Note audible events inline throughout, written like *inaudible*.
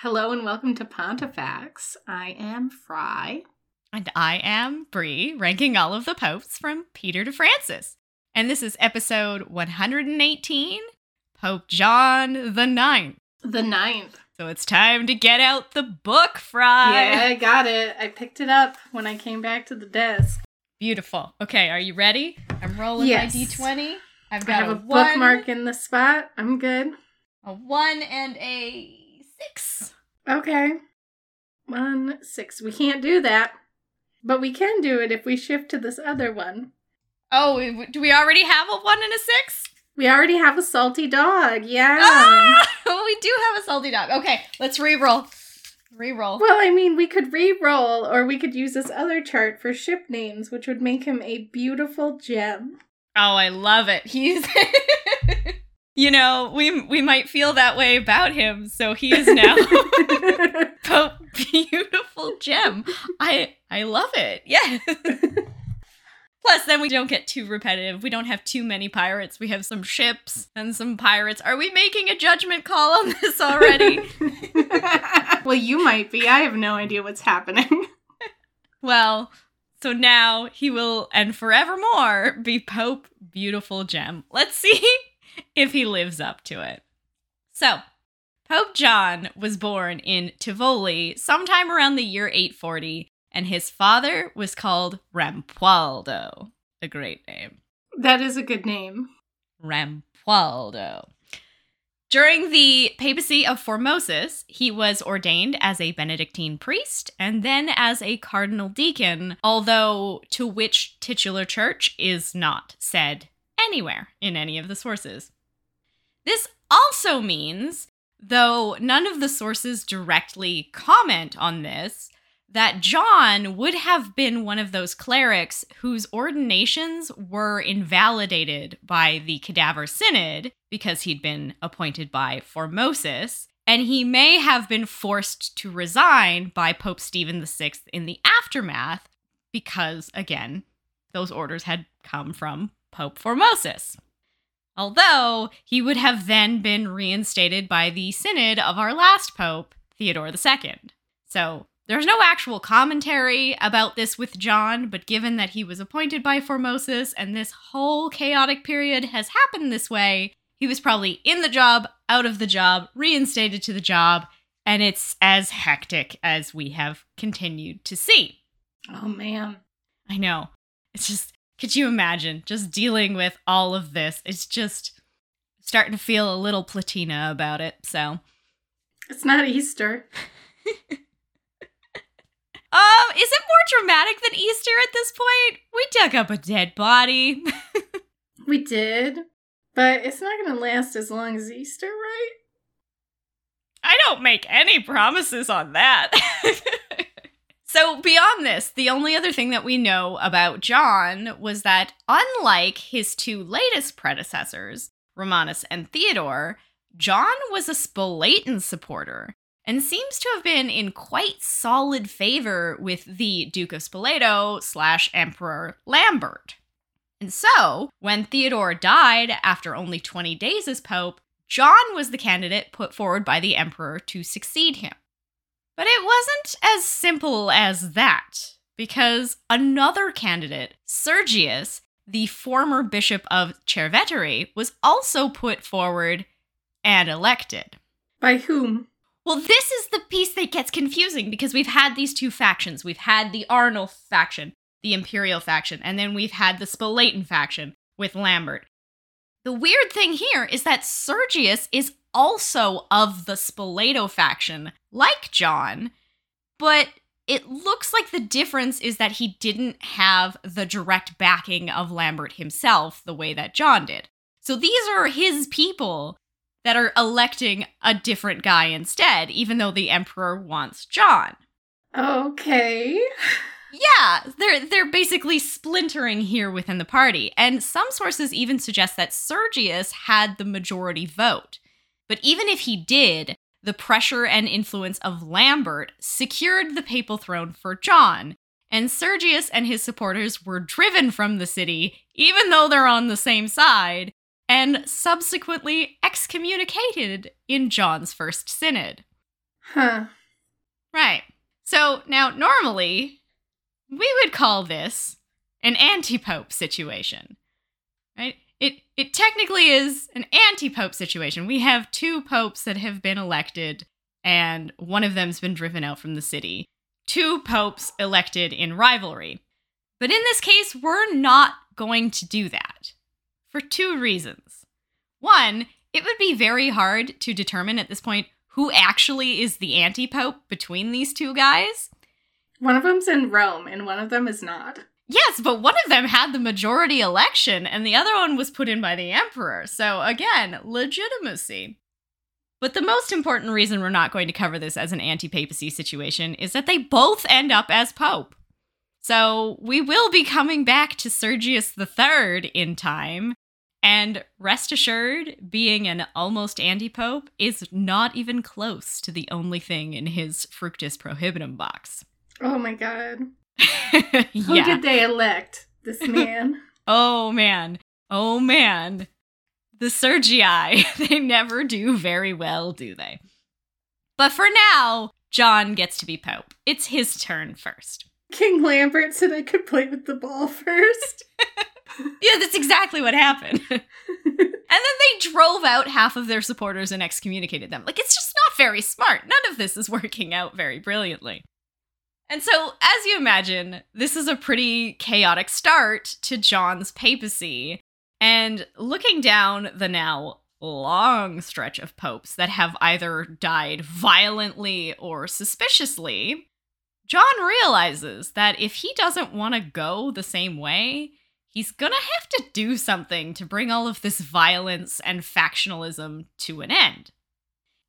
Hello and welcome to Pontifex. I am Fry. And I am Bree, ranking all of the popes from Peter to Francis. And this is episode 118, Pope John the Ninth. The ninth. So it's time to get out the book, Fry. Yeah, I got it. I picked it up when I came back to the desk. Beautiful. Okay, are you ready? I'm rolling Yes. my d20. I've I got have a, a one, bookmark in the spot. I'm good. a one, and a six. Okay. One, six. We can't do that. But we can do it if we shift to this other one. Oh, do we already have a one and a six? We already have a salty dog. Yeah. Ah, *laughs* we do have a salty dog. Okay, let's re-roll. Re-roll. Well, I mean, we could re-roll, or we could use this other chart for ship names, which would make him a beautiful gem. Oh, I love it. He's *laughs* You know, we we might feel that way about him, so he is now *laughs* *laughs* Pope Beautiful Gem. I I love it. Yeah. Plus, then we don't get too repetitive. We don't have too many pirates. We have some ships and some pirates. Are we making a judgment call on this already? *laughs* *laughs* well, you might be. I have no idea what's happening. well, so now he will, and forevermore, be Pope Beautiful Gem. Let's see *laughs* if he lives up to it. So, Pope John was born in Tivoli sometime around the year 840, and his father was called Rampualdo. A great name. That is a good name. Rampualdo. During the papacy of Formosus, he was ordained as a Benedictine priest and then as a cardinal deacon, although to which titular church is not said anywhere in any of the sources. This also means, though none of the sources directly comment on this, that John would have been one of those clerics whose ordinations were invalidated by the Cadaver Synod because he'd been appointed by Formosus, and he may have been forced to resign by Pope Stephen VI in the aftermath because, again, those orders had come from Pope Formosus. Although he would have then been reinstated by the synod of our last pope, Theodore II. So there's no actual commentary about this with John, but given that he was appointed by Formosus and this whole chaotic period has happened this way, he was probably in the job, out of the job, reinstated to the job, and it's as hectic as we have continued to see. Oh, man. I know. It's just, could you imagine just dealing with all of this? It's just starting to feel a little platina about it, so. It's not Easter. *laughs* Um, is it more dramatic than Easter at this point? We dug up a dead body. *laughs* We did. But it's not going to last as long as Easter, right? I don't make any promises on that. *laughs* so, beyond this, the only other thing that we know about John was that, unlike his two latest predecessors, Romanus and Theodore, John was a Spoletan supporter and seems to have been in quite solid favor with the Duke of Spoleto slash Emperor Lambert. And so, when Theodore died after only 20 days as Pope, John was the candidate put forward by the Emperor to succeed him. But it wasn't as simple as that, because another candidate, Sergius, the former bishop of Cerveteri, was also put forward and elected. By whom? Well, this is the piece that gets confusing because we've had these two factions. We've had the Arnulf faction, the Imperial faction, and then we've had the Spoletan faction with Lambert. The weird thing here is that Sergius is also of the Spoleto faction, like John, but it looks like the difference is that he didn't have the direct backing of Lambert himself the way that John did. So these are his people that are electing a different guy instead, even though the emperor wants John. Okay. Yeah, they're they're basically splintering here within the party, and some sources even suggest that Sergius had the majority vote. But even if he did, the pressure and influence of Lambert secured the papal throne for John, and Sergius and his supporters were driven from the city, even though they're on the same side, and subsequently excommunicated in John's first synod. Huh. Right. So now, normally, we would call this an anti-pope situation, right? It it technically is an anti-pope situation. We have two popes that have been elected, and one of them's been driven out from the city. Two popes elected in rivalry. But in this case, we're not going to do that for two reasons. One, it would be very hard to determine at this point who actually is the anti pope between these two guys. One of them's in Rome and one of them is not. Yes, but one of them had the majority election and the other one was put in by the emperor. So again, legitimacy. But the most important reason we're not going to cover this as an anti papacy situation is that they both end up as pope. So we will be coming back to Sergius III in time. And rest assured, being an almost anti pope is not even close to the only thing in his Fructus Prohibitum box. Oh my god. yeah. *laughs* Who did they elect? This *laughs* man. Oh man. Oh man. The Sergii, *laughs* they never do very well, do they? But for now, John gets to be Pope. It's his turn first. King Lambert said I could play with the ball first. *laughs* Yeah, that's exactly what happened. *laughs* and then they drove out half of their supporters and excommunicated them. Like, it's just not very smart. None of this is *laughs* working out very brilliantly. And so, as you imagine, this is a pretty chaotic start to John's papacy. And looking down the now long stretch of popes that have either died violently or suspiciously, John realizes that if he doesn't want to go the same way, he's gonna have to do something to bring all of this violence and factionalism to an end.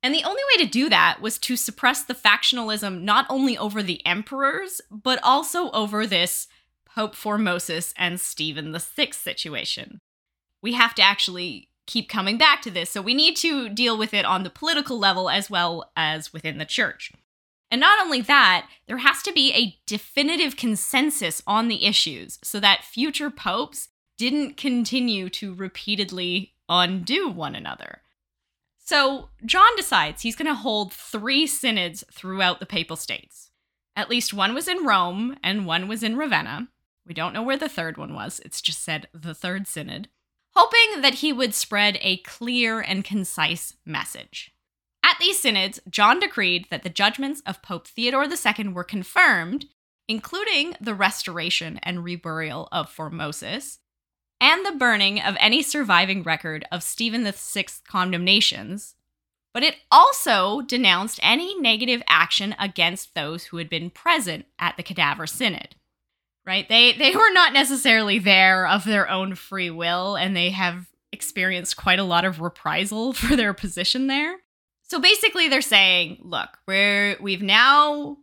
And the only way to do that was to suppress the factionalism not only over the emperors, but also over this Pope Formosus and Stephen VI situation. We have to actually keep coming back to this, so we need to deal with it on the political level as well as within the church. And not only that, there has to be a definitive consensus on the issues so that future popes didn't continue to repeatedly undo one another. So, John decides he's going to hold three synods throughout the Papal States. At least one was in Rome and one was in Ravenna. We don't know where the third one was, it's just said the third synod, hoping that he would spread a clear and concise message. At these synods, John decreed that the judgments of Pope Theodore II were confirmed, including the restoration and reburial of Formosus, and the burning of any surviving record of Stephen VI's condemnations, but it also denounced any negative action against those who had been present at the cadaver synod. Right? They they were not necessarily there of their own free will and they have experienced quite a lot of reprisal *laughs* for their position there. So basically they're saying, look, we're we've now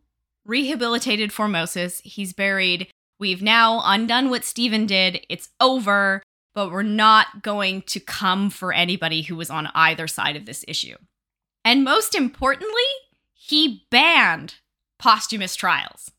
rehabilitated Formosus. He's buried. We've now undone what Stephen did. It's over, but we're not going to come for anybody who was on either side of this issue. And most importantly, he banned posthumous trials.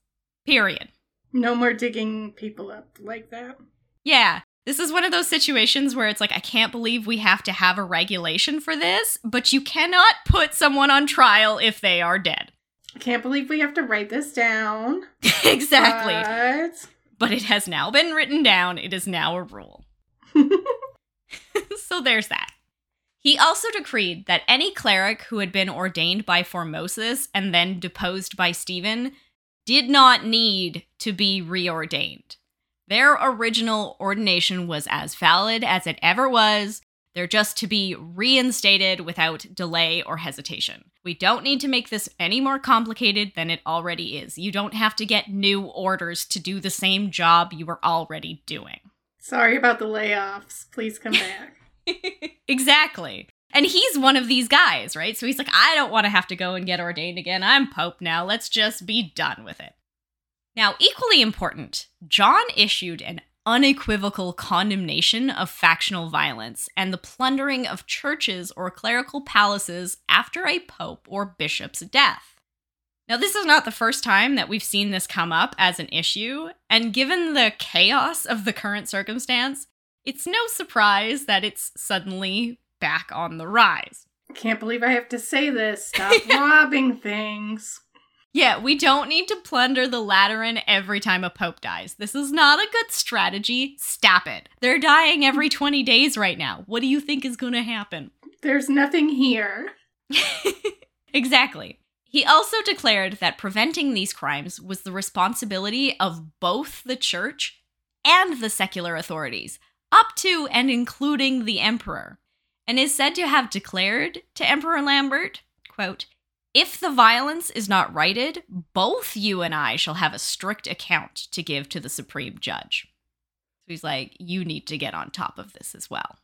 Period. No more digging people up like that. Yeah. This is one of those situations where it's like, I can't believe we have to have a regulation for this, but you cannot put someone on trial if they are dead. I can't believe we have to write this down. *laughs* exactly. But But it has now been written down. It is now a rule. *laughs* so there's that. He also decreed that any cleric who had been ordained by Formosus and then deposed by Stephen did not need to be reordained. Their original ordination was as valid as it ever was. They're just to be reinstated without delay or hesitation. We don't need to make this any more complicated than it already is. You don't have to get new orders to do the same job you were already doing. sorry about the layoffs. Please come back. *laughs* *laughs* exactly. And he's one of these guys, right? So he's like, I don't want to have to go and get ordained again. I'm Pope now. Let's just be done with it. Now, equally important, John issued an unequivocal condemnation of factional violence and the plundering of churches or clerical palaces after a pope or bishop's death. Now, this is not the first time that we've seen this come up as an issue, and given the chaos of the current circumstance, it's no surprise that it's suddenly back on the rise. Can't believe I have to say this. Stop *laughs* robbing things. Yeah, we don't need to plunder the Lateran every time a pope dies. This is not a good strategy. Stop it. They're dying every 20 days right now. What do you think is going to happen? There's nothing here. *laughs* exactly. He also declared that preventing these crimes was the responsibility of both the church and the secular authorities, up to and including the emperor, and is said to have declared to Emperor Lambert, quote, if the violence is not righted, both you and I shall have a strict account to give to the supreme judge. So he's like, you need to get on top of this as well.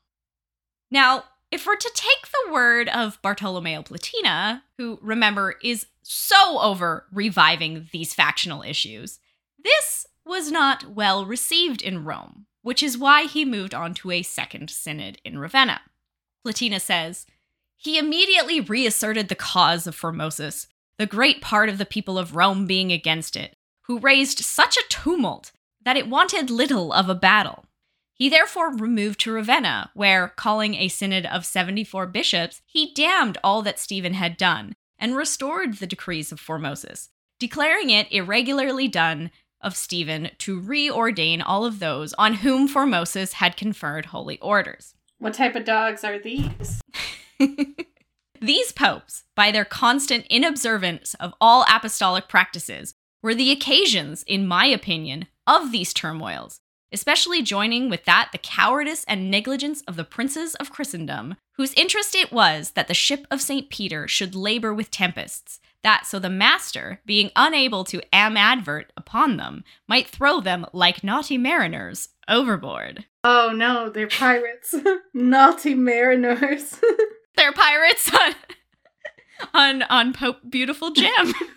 Now, if we're to take the word of Bartolomeo Platina, who, remember, is so over reviving these factional issues, this was not well received in Rome, which is why he moved on to a second synod in Ravenna. Platina says, he immediately reasserted the cause of Formosus, the great part of the people of Rome being against it, who raised such a tumult that it wanted little of a battle. He therefore removed to Ravenna, where, calling a synod of 74 bishops, he damned all that Stephen had done and restored the decrees of Formosus, declaring it irregularly done of Stephen to reordain all of those on whom Formosus had conferred holy orders. What type of dogs are these? *laughs* *laughs* These popes, by their constant inobservance of all apostolic practices, were the occasions, in my opinion, of these turmoils, especially joining with that the cowardice and negligence of the princes of Christendom, whose interest it was that the ship of St. Peter should labor with tempests, that so the master, being unable to amadvert upon them, might throw them like naughty mariners overboard. Oh no, they're pirates. *laughs* naughty mariners. *laughs* they're pirates on *laughs* on on Pope Beautiful Gem. *laughs*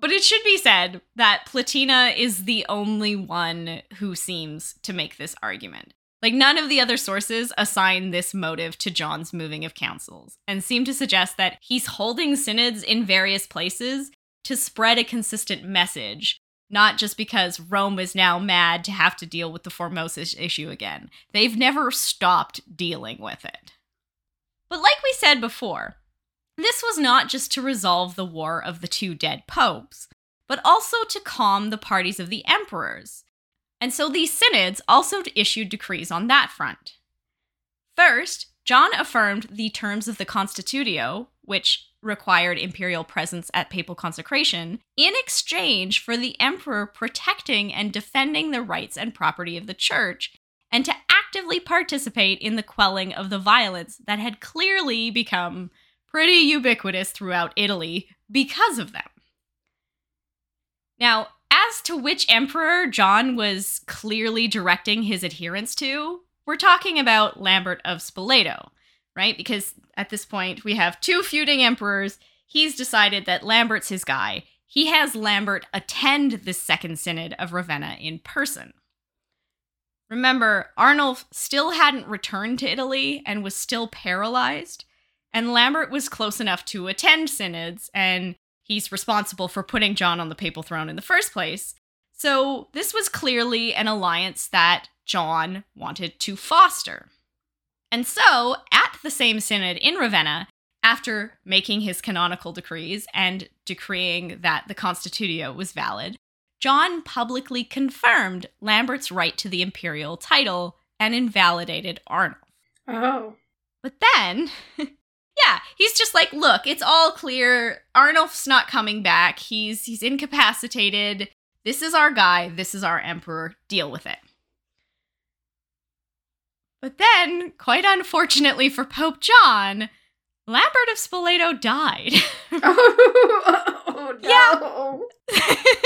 but it should be said that Platina is the only one who seems to make this argument. Like none of the other sources assign this motive to John's moving of councils and seem to suggest that he's holding synods in various places to spread a consistent message not just because Rome is now mad to have to deal with the Formosus issue again. They've never stopped dealing with it. But like we said before, this was not just to resolve the war of the two dead popes, but also to calm the parties of the emperors. And so these synods also issued decrees on that front. First, John affirmed the terms of the Constitutio, which required imperial presence at papal consecration in exchange for the emperor protecting and defending the rights and property of the church and to actively participate in the quelling of the violence that had clearly become pretty ubiquitous throughout Italy because of them. Now, as to which emperor John was clearly directing his adherence to, we're talking about Lambert of Spoleto, right? Because at this point, we have two feuding emperors. He's decided that Lambert's his guy. He has Lambert attend this second synod of Ravenna in person. Remember, Arnulf still hadn't returned to Italy and was still paralyzed, and Lambert was close enough to attend synods, and he's responsible for putting John on the papal throne in the first place. So, this was clearly an alliance that John wanted to foster. And so, at the same synod in Ravenna, after making his canonical decrees and decreeing that the Constitutio was valid, John publicly confirmed Lambert's right to the imperial title and invalidated Arnulf. Oh. But then, *laughs* yeah, he's just like, look, it's all clear. Arnulf's not coming back. He's he's incapacitated. This is our guy. This is our emperor. Deal with it. But then, quite unfortunately for Pope John, Lambert of Spoleto died. *laughs* oh, *laughs* oh, no. Yeah.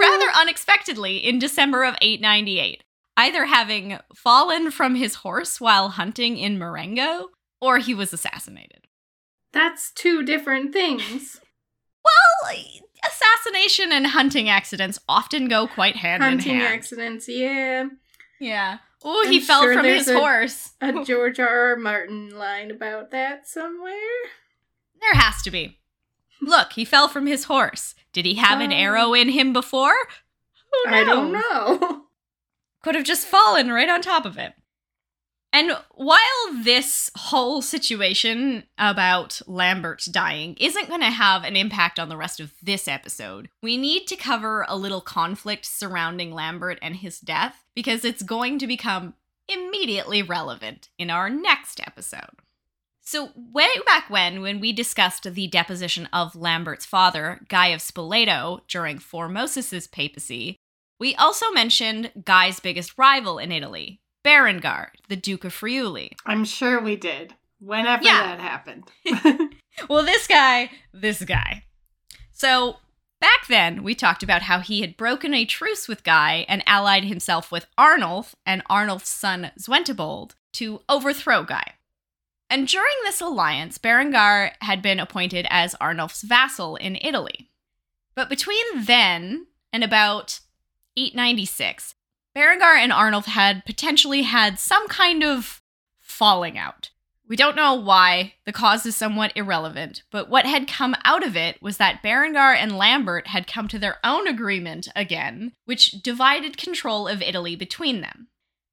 *laughs* Rather unexpectedly in December of 898, either having fallen from his horse while hunting in Marengo, or he was assassinated. That's two different things. well, assassination and hunting accidents often go quite hand hunting in hand. Hunting accidents, yeah. Yeah. Oh, he I'm fell sure from his a- horse. A *laughs* George R. R. Martin line about that somewhere. There has to be. Look, he fell from his horse. Did he have an Oh. arrow in him before? I don't know. *laughs* Could have just fallen right on top of it. And while this whole situation about Lambert dying isn't going to have an impact on the rest of this episode, we need to cover a little conflict surrounding Lambert and his death because it's going to become immediately relevant in our next episode. So, way back when, when we discussed the deposition of Lambert's father, Guy of Spoleto, during Formosus's papacy, we also mentioned Guy's biggest rival in Italy, Berengar, the Duke of Friuli. I'm sure we did. Whenever Yeah. that happened. *laughs* *laughs* Well, this guy, this guy. So, back then, we talked about how he had broken a truce with Guy and allied himself with Arnulf and Arnulf's son Zwentibold to overthrow Guy. And during this alliance, Berengar had been appointed as Arnulf's vassal in Italy. But between then and about 896, Berengar and Arnulf had potentially had some kind of falling out. We don't know why, the cause is somewhat irrelevant, but what had come out of it was that Berengar and Lambert had come to their own agreement again, which divided control of Italy between them.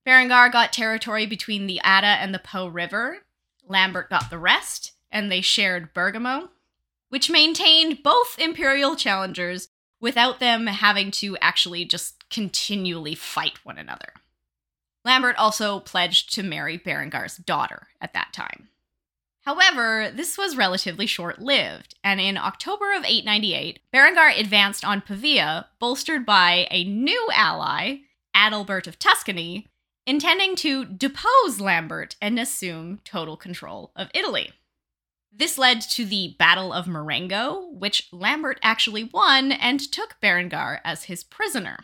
Berengar got territory between the Adda and the Po River, Lambert got the rest, and they shared Bergamo, which maintained both imperial challengers without them having to actually just continually fight one another. Lambert also pledged to marry Berengar's daughter at that time. However, this was relatively short lived, and in October of 898, Berengar advanced on Pavia, bolstered by a new ally, Adalbert of Tuscany, intending to depose Lambert and assume total control of Italy. This led to the Battle of Marengo, which Lambert actually won and took Berengar as his prisoner.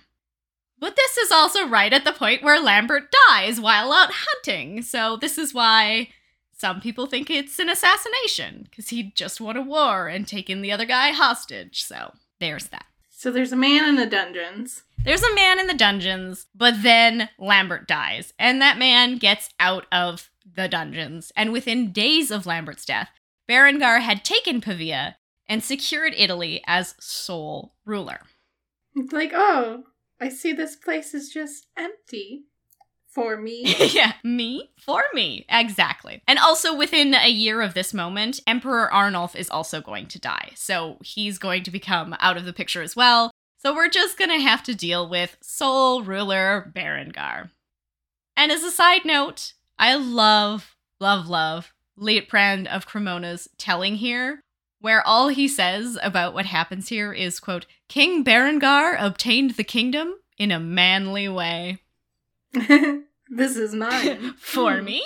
But this is also right at the point where Lambert dies while out hunting, so this is why some people think it's an assassination, because he just won a war and taken the other guy hostage, so there's that. So there's a man in the dungeons. There's a man in the dungeons, but then Lambert dies, and that man gets out of the dungeons. And within days of Lambert's death, Berengar had taken Pavia and secured Italy as sole ruler. It's like, oh, I see this place is just empty for me. *laughs* yeah, me for me. Exactly. And also within a year of this moment, Emperor Arnulf is also going to die. So he's going to become out of the picture as well. So we're just going to have to deal with sole ruler Berengar. And as a side note, I love, love, love Liutprand of Cremona's telling here, where all he says about what happens here is, quote, King Berengar obtained the kingdom in a manly way. *laughs* this is mine. *laughs* For hmm. me,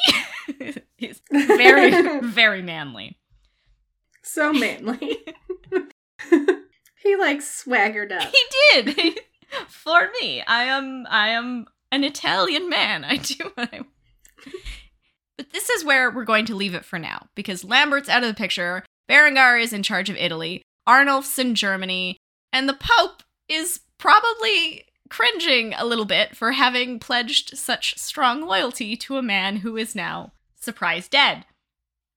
*laughs* he's very, very manly. So manly. he like swaggered up. He did. For me, I am, I am an Italian man. I do what I. But this is where we're going to leave it for now, because Lambert's out of the picture. Berengar is in charge of Italy. Arnulf's in Germany, and the Pope is probably cringing a little bit for having pledged such strong loyalty to a man who is now surprised dead.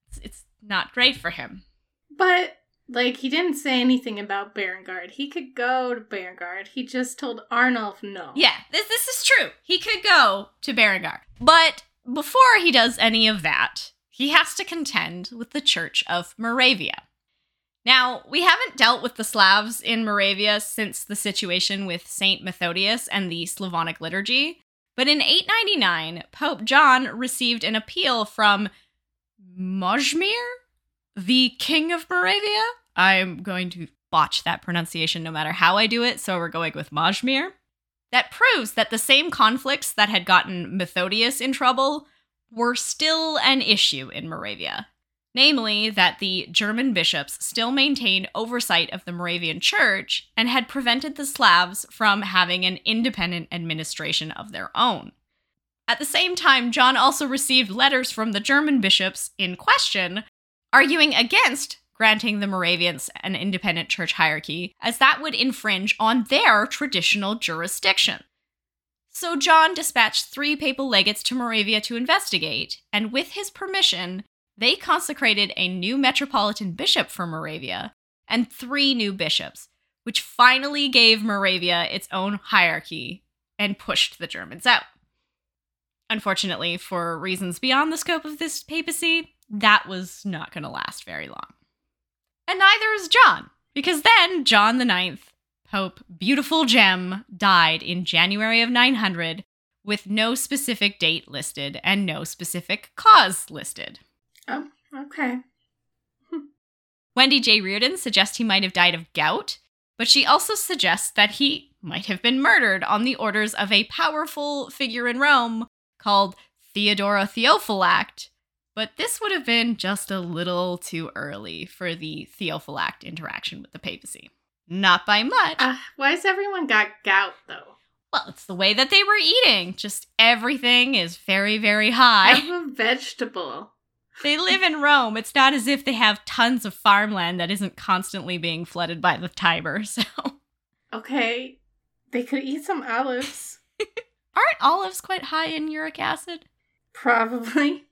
It's, it's not great for him. But like he didn't say anything about Berengard. He could go to Berengard. He just told Arnulf no. Yeah, this this is true. He could go to Berengar. But before he does any of that, he has to contend with the Church of Moravia. Now, we haven't dealt with the Slavs in Moravia since the situation with Saint Methodius and the Slavonic liturgy, but in 899, Pope John received an appeal from Mojmir, the king of Moravia. I'm going to botch that pronunciation no matter how I do it, so we're going with Mojmir. That proves that the same conflicts that had gotten Methodius in trouble were still an issue in Moravia. Namely, that the German bishops still maintained oversight of the Moravian church and had prevented the Slavs from having an independent administration of their own. At the same time, John also received letters from the German bishops in question arguing against granting the Moravians an independent church hierarchy, as that would infringe on their traditional jurisdiction. So John dispatched three papal legates to Moravia to investigate, and with his permission, they consecrated a new metropolitan bishop for Moravia and three new bishops, which finally gave Moravia its own hierarchy and pushed the Germans out. Unfortunately, for reasons beyond the scope of this papacy, that was not going to last very long. And neither is John, because then John IX, Pope Beautiful Gem, died in January of 900 with no specific date listed and no specific cause listed. Oh, okay. Hmm. Wendy J. Reardon suggests he might have died of gout, but she also suggests that he might have been murdered on the orders of a powerful figure in Rome called Theodora Theophylact. But this would have been just a little too early for the Theophylact interaction with the papacy. Not by much. Uh, why has everyone got gout, though? Well, it's the way that they were eating. Just everything is very, very high. Have a vegetable. They live in Rome. It's not as if they have tons of farmland that isn't constantly being flooded by the Tiber. *laughs* So, Okay, they could eat some olives. *laughs* aren't olives quite high in uric acid? Probably.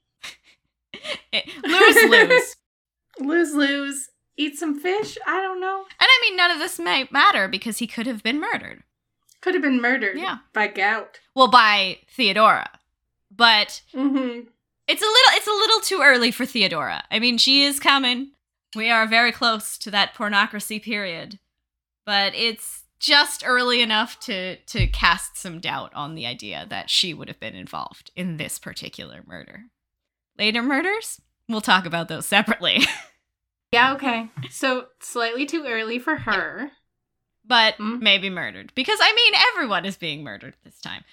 *laughs* lose lose. Lose, lose. Eat some fish? I don't know. And I mean, none of this may matter because he could have been murdered. Could have been murdered. Yeah. By gout. Well, by Theodora. But Mm-hmm. it's a little it's a little too early for Theodora. I mean, she is coming. We are very close to that pornocracy period. But it's just early enough to to cast some doubt on the idea that she would have been involved in this particular murder. Later murders? We'll talk about those separately. *laughs* Yeah, okay. So slightly too early for her. but Mm. maybe murdered. Because I mean everyone is being murdered this time.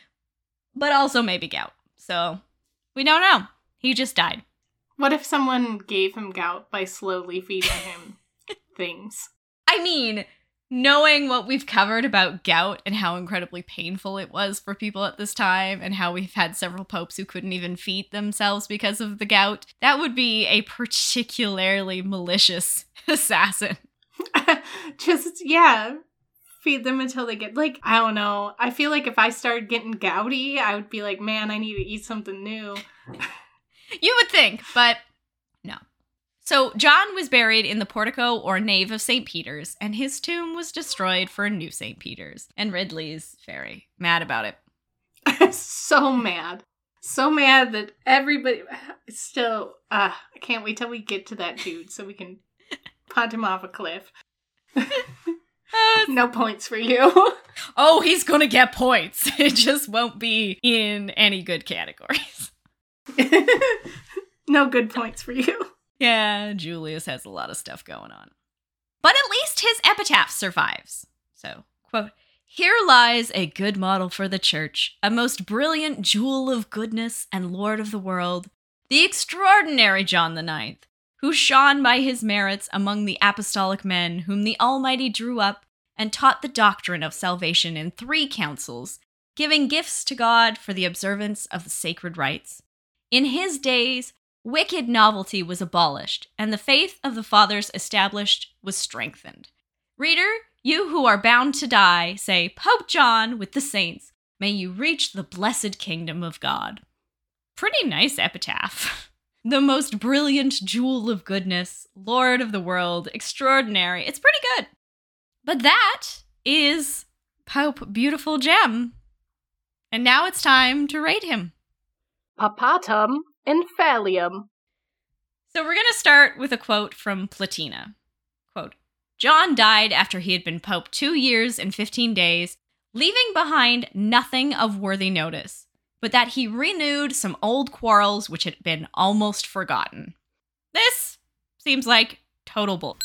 But also maybe gout. So we don't know. He just died. What if someone gave him gout by slowly feeding him *laughs* things? I mean, knowing what we've covered about gout and how incredibly painful it was for people at this time, and how we've had several popes who couldn't even feed themselves because of the gout, that would be a particularly malicious *laughs* assassin. *laughs* Just yeah. Feed them until they get like I don't know. I feel like if I started getting gouty, I would be like, man, I need to eat something new. You would think, but. So, John was buried in the portico or nave of St. Peter's, and his tomb was destroyed for a new St. Peter's. And Ridley's very mad about it. *laughs* so mad. So mad that everybody still uh I can't wait till we get to that dude so we can *laughs* punt him off a cliff. *laughs* Uh, No points for you. oh, he's gonna get points. It just won't be in any good categories. no good points for you. Yeah, Julius has a lot of stuff going on. But at least his epitaph survives. So, quote, Here lies a good model for the church, a most brilliant jewel of goodness and Lord of the world, the extraordinary John the Ninth, who shone by his merits among the apostolic men whom the Almighty drew up and taught the doctrine of salvation in three councils, giving gifts to God for the observance of the sacred rites. In his days, wicked novelty was abolished, and the faith of the fathers established was strengthened. Reader, you who are bound to die, say, Pope John with the saints, may you reach the blessed kingdom of God. Pretty nice epitaph. *laughs* The most brilliant jewel of goodness, Lord of the world, extraordinary. It's pretty good. But that is Pope Beautiful Gem. And now it's time to rate him. Papatum infallium. So we're going to start with a quote from Platina. Quote, John died after he had been pope 2 years and 15 days, leaving behind nothing of worthy notice, but that he renewed some old quarrels which had been almost forgotten. This seems like total bull.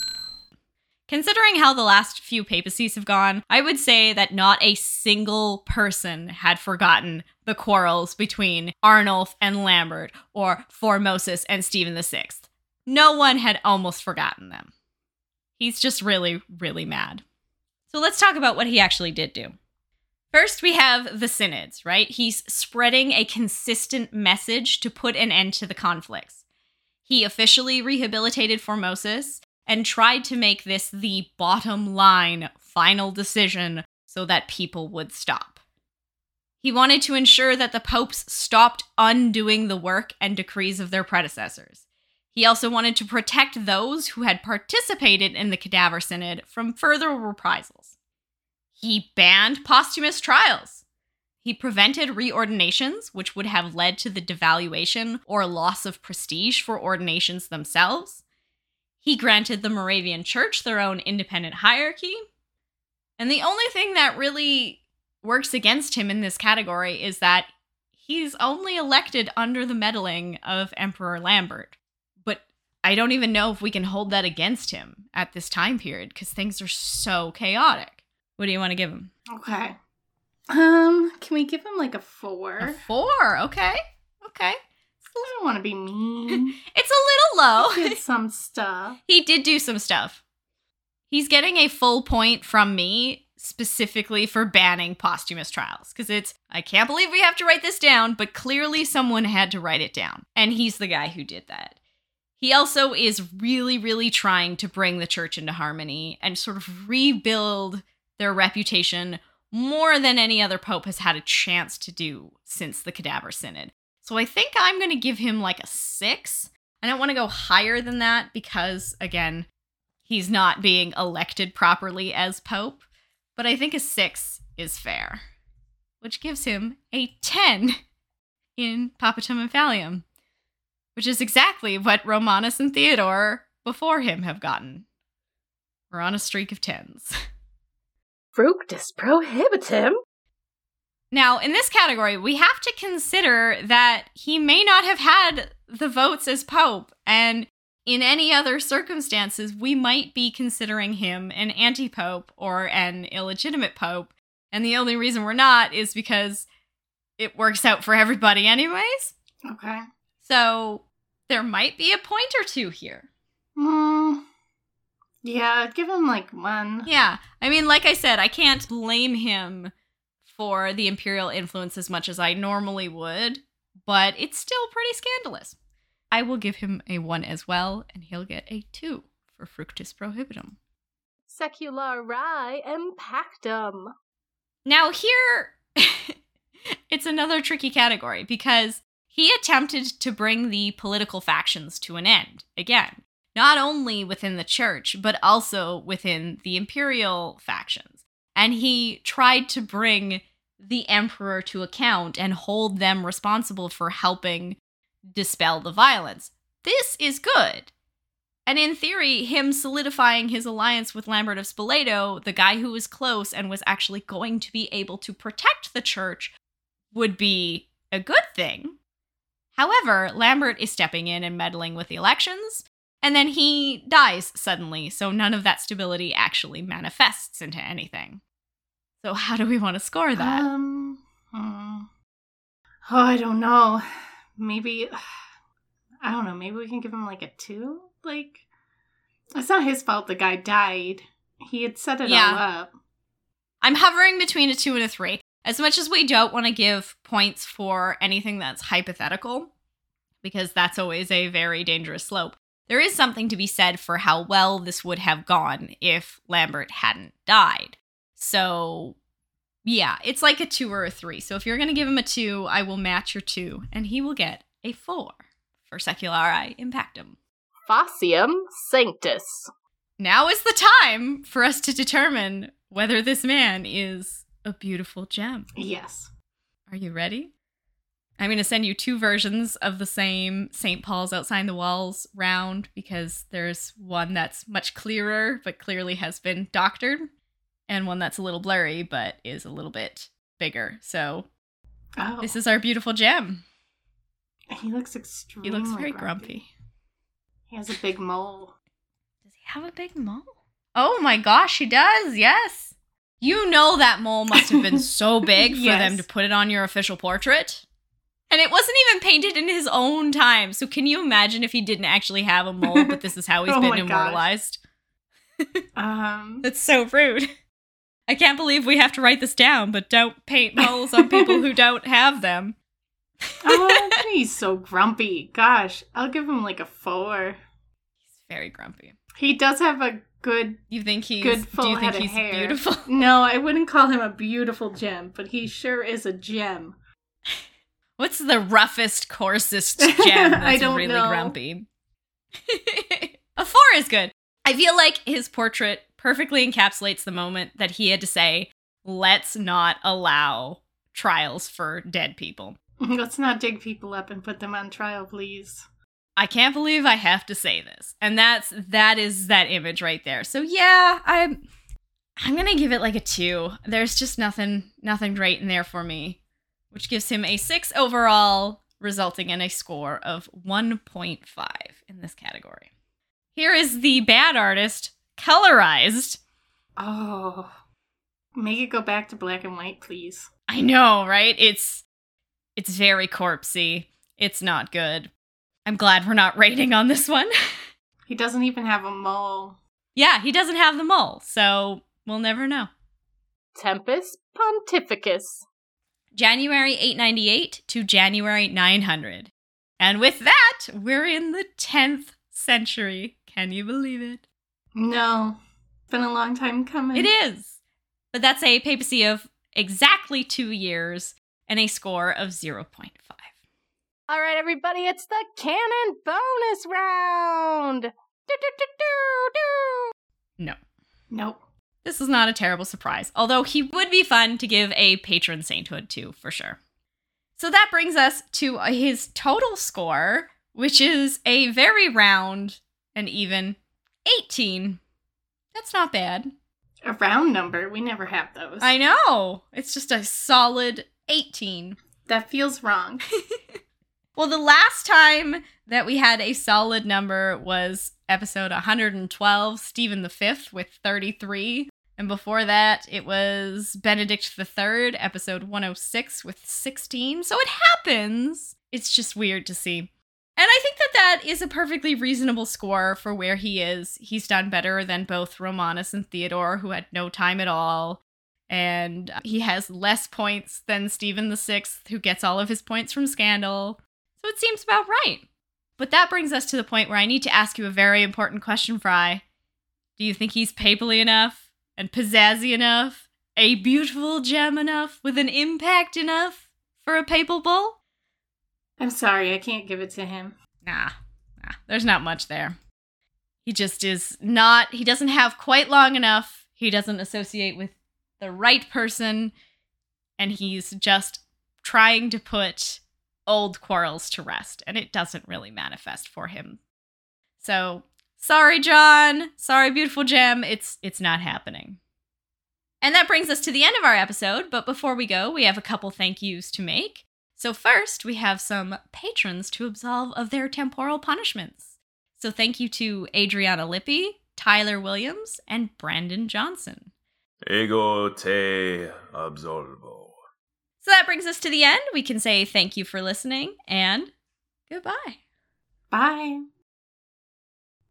Considering how the last few papacies have gone, I would say that not a single person had forgotten the quarrels between Arnulf and Lambert or Formosus and Stephen VI. No one had almost forgotten them. He's just really, really mad. So let's talk about what he actually did do. First, we have the synods, right? He's spreading a consistent message to put an end to the conflicts. He officially rehabilitated Formosus and tried to make this the bottom line final decision so that people would stop. He wanted to ensure that the popes stopped undoing the work and decrees of their predecessors. He also wanted to protect those who had participated in the Cadaver Synod from further reprisals. He banned posthumous trials. He prevented reordinations, which would have led to the devaluation or loss of prestige for ordinations themselves. He granted the Moravian Church their own independent hierarchy. And the only thing that really works against him in this category is that he's only elected under the meddling of Emperor Lambert. But I don't even know if we can hold that against him at this time period because things are so chaotic. What do you want to give him? Okay. Um, can we give him like a four? A four. Okay. Okay. I don't want to be mean. *laughs* It's a little low. He did some stuff. *laughs* he did do some stuff. He's getting a full point from me specifically for banning posthumous trials because it's I can't believe we have to write this down, but clearly someone had to write it down, and he's the guy who did that. He also is really, really trying to bring the church into harmony and sort of rebuild their reputation more than any other pope has had a chance to do since the Cadaver Synod. So I think I'm going to give him like a six. I don't want to go higher than that because, again, he's not being elected properly as pope. But I think a six is fair, which gives him a 10 in Papatum Infallium, which is exactly what Romanus and Theodore before him have gotten. We're on a streak of tens. Fructus prohibitum? Now, in this category, we have to consider that he may not have had the votes as Pope, and in any other circumstances, we might be considering him an anti Pope or an illegitimate Pope. And the only reason we're not is because it works out for everybody, anyways. Okay. So there might be a point or two here. Mm, yeah, I'd give him like one. Yeah. I mean, like I said, I can't blame him for the imperial influence as much as I normally would, but it's still pretty scandalous. I will give him a 1 as well, and he'll get a 2 for Fructus Prohibitum. Seculari impactum. Now, here, *laughs* it's another tricky category because he attempted to bring the political factions to an end. Again, not only within the church, but also within the imperial factions. And he tried to bring the emperor to account and hold them responsible for helping dispel the violence. This is good. And in theory, him solidifying his alliance with Lambert of Spoleto, the guy who was close and was actually going to be able to protect the church, would be a good thing. However, Lambert is stepping in and meddling with the elections, and then he dies suddenly, so none of that stability actually manifests into anything. So, how do we want to score that? Um, hmm. Oh, I don't know. Maybe, I don't know. Maybe we can give him like a two? Like, it's not his fault the guy died. He had set it Yeah. all up. I'm hovering between a two and a three. As much as we don't want to give points for anything that's hypothetical, because that's always a very dangerous slope, there is something to be said for how well this would have gone if Lambert hadn't died. So, yeah, it's like a two or a three. So if you're going to give him a two, I will match your two, and he will get a four for Seculari Impactum. Facium sanctus. Now is the time for us to determine whether this man is a beautiful gem. Yes. Are you ready? I'm going to send you two versions of the same St. Paul's Outside the Walls round because there's one that's much clearer but clearly has been doctored, and one that's a little blurry but is a little bit bigger. So, Oh, this is our beautiful gem. he looks extremely. He looks very grumpy. He has a big mole. Does he have a big mole? Oh my gosh, he does. Yes. You know that mole must have been so *laughs* big for Yes. them to put it on your official portrait. And it wasn't even painted in his own time. So can you imagine if he didn't actually have a mole, but this is how he's *laughs* Oh been immortalized? *laughs* Um, That's so rude. I can't believe we have to write this down, but don't paint moles on people who *laughs* don't have them. oh, he's so grumpy. Gosh, I'll give him like a four. He's very grumpy. He does have a good. You think he's Good full do you think head of he's hair. beautiful? *laughs* No, I wouldn't call him a beautiful gem, but he sure is a gem. *laughs* What's the roughest, coarsest gem that's I don't really know. grumpy? a four is good. I feel like his portrait perfectly encapsulates the moment that he had to say, let's not allow trials for dead people. *laughs* Let's not dig people up and put them on trial, please. I can't believe I have to say this. And that's that is that image right there. So yeah, I'm I'm going to give it like a 2. There's just nothing nothing great in there for me, which gives him a 6 overall, resulting in a score of 1.5 in this category. Here is the bad artist colorized. Oh. Make it go back to black and white, please. I know, right? It's it's very corpsey. It's not good. I'm glad we're not rating on this one. *laughs* He doesn't even have a mole. Yeah, he doesn't have the mole, so we'll never know. Tempus Pontificus. January 898 to January 900. And with that, we're in the 10th century. Can you believe it? No. It's been a long time coming. It is. But that's a papacy of exactly two years and a score of 0.5. All right, everybody, it's the canon bonus round. Do, do, do, do, do. No. Nope. This is not a terrible surprise, although he would be fun to give a patron sainthood to for sure. So that brings us to his total score, which is a very round and even 18. That's not bad. A round number. We never have those. I know. It's just a solid 18. that feels wrong. *laughs* *laughs* Well, the last time that we had a solid number was episode 112, Stephen V with 33. And before that, it was Benedict III, episode 106 with 16. So it happens. It's just weird to see. And I think that that is a perfectly reasonable score for where he is. He's done better than both Romanus and Theodore, who had no time at all. And he has less points than Stephen VI, who gets all of his points from Scandal. So it seems about right. But that brings us to the point where I need to ask you a very important question, Fry. Do you think he's papally enough and pizzazzy enough, a beautiful gem enough, with an impact enough for a papal bull? I'm sorry, I can't give it to him. Nah, nah, there's not much there. He just is not, he doesn't have quite long enough. He doesn't associate with the right person. And he's just trying to put old quarrels to rest. And it doesn't really manifest for him. So, sorry, John. Sorry, beautiful gem. It's, it's not happening. And that brings us to the end of our episode. But before we go, we have a couple thank yous to make. So, first, we have some patrons to absolve of their temporal punishments. So, thank you to Adriana Lippi, Tyler Williams, and Brandon Johnson. Ego te absolvo. So, that brings us to the end. We can say thank you for listening and goodbye. Bye.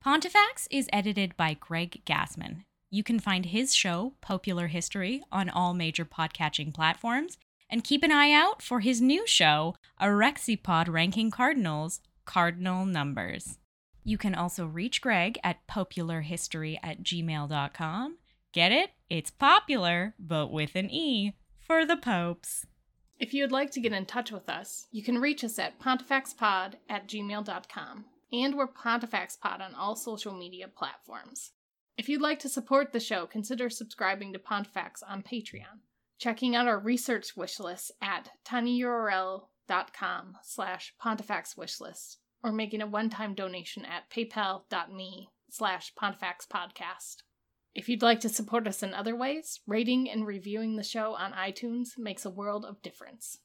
Pontifex is edited by Greg Gassman. You can find his show, Popular History, on all major podcatching platforms, and keep an eye out for his new show, Arexipod Ranking Cardinals, Cardinal Numbers. You can also reach Greg at popeularhistory at gmail.com. Get it? It's popular, but with an E for the popes. If you would like to get in touch with us, you can reach us at pontifexpod at gmail.com. And we're PontifexPod on all social media platforms. If you'd like to support the show, consider subscribing to Pontifex on Patreon, checking out our research wish list at tinyurl.com slash pontifexwishlist, or making a one-time donation at paypal.me slash pontifexpodcast. If you'd like to support us in other ways, rating and reviewing the show on iTunes makes a world of difference.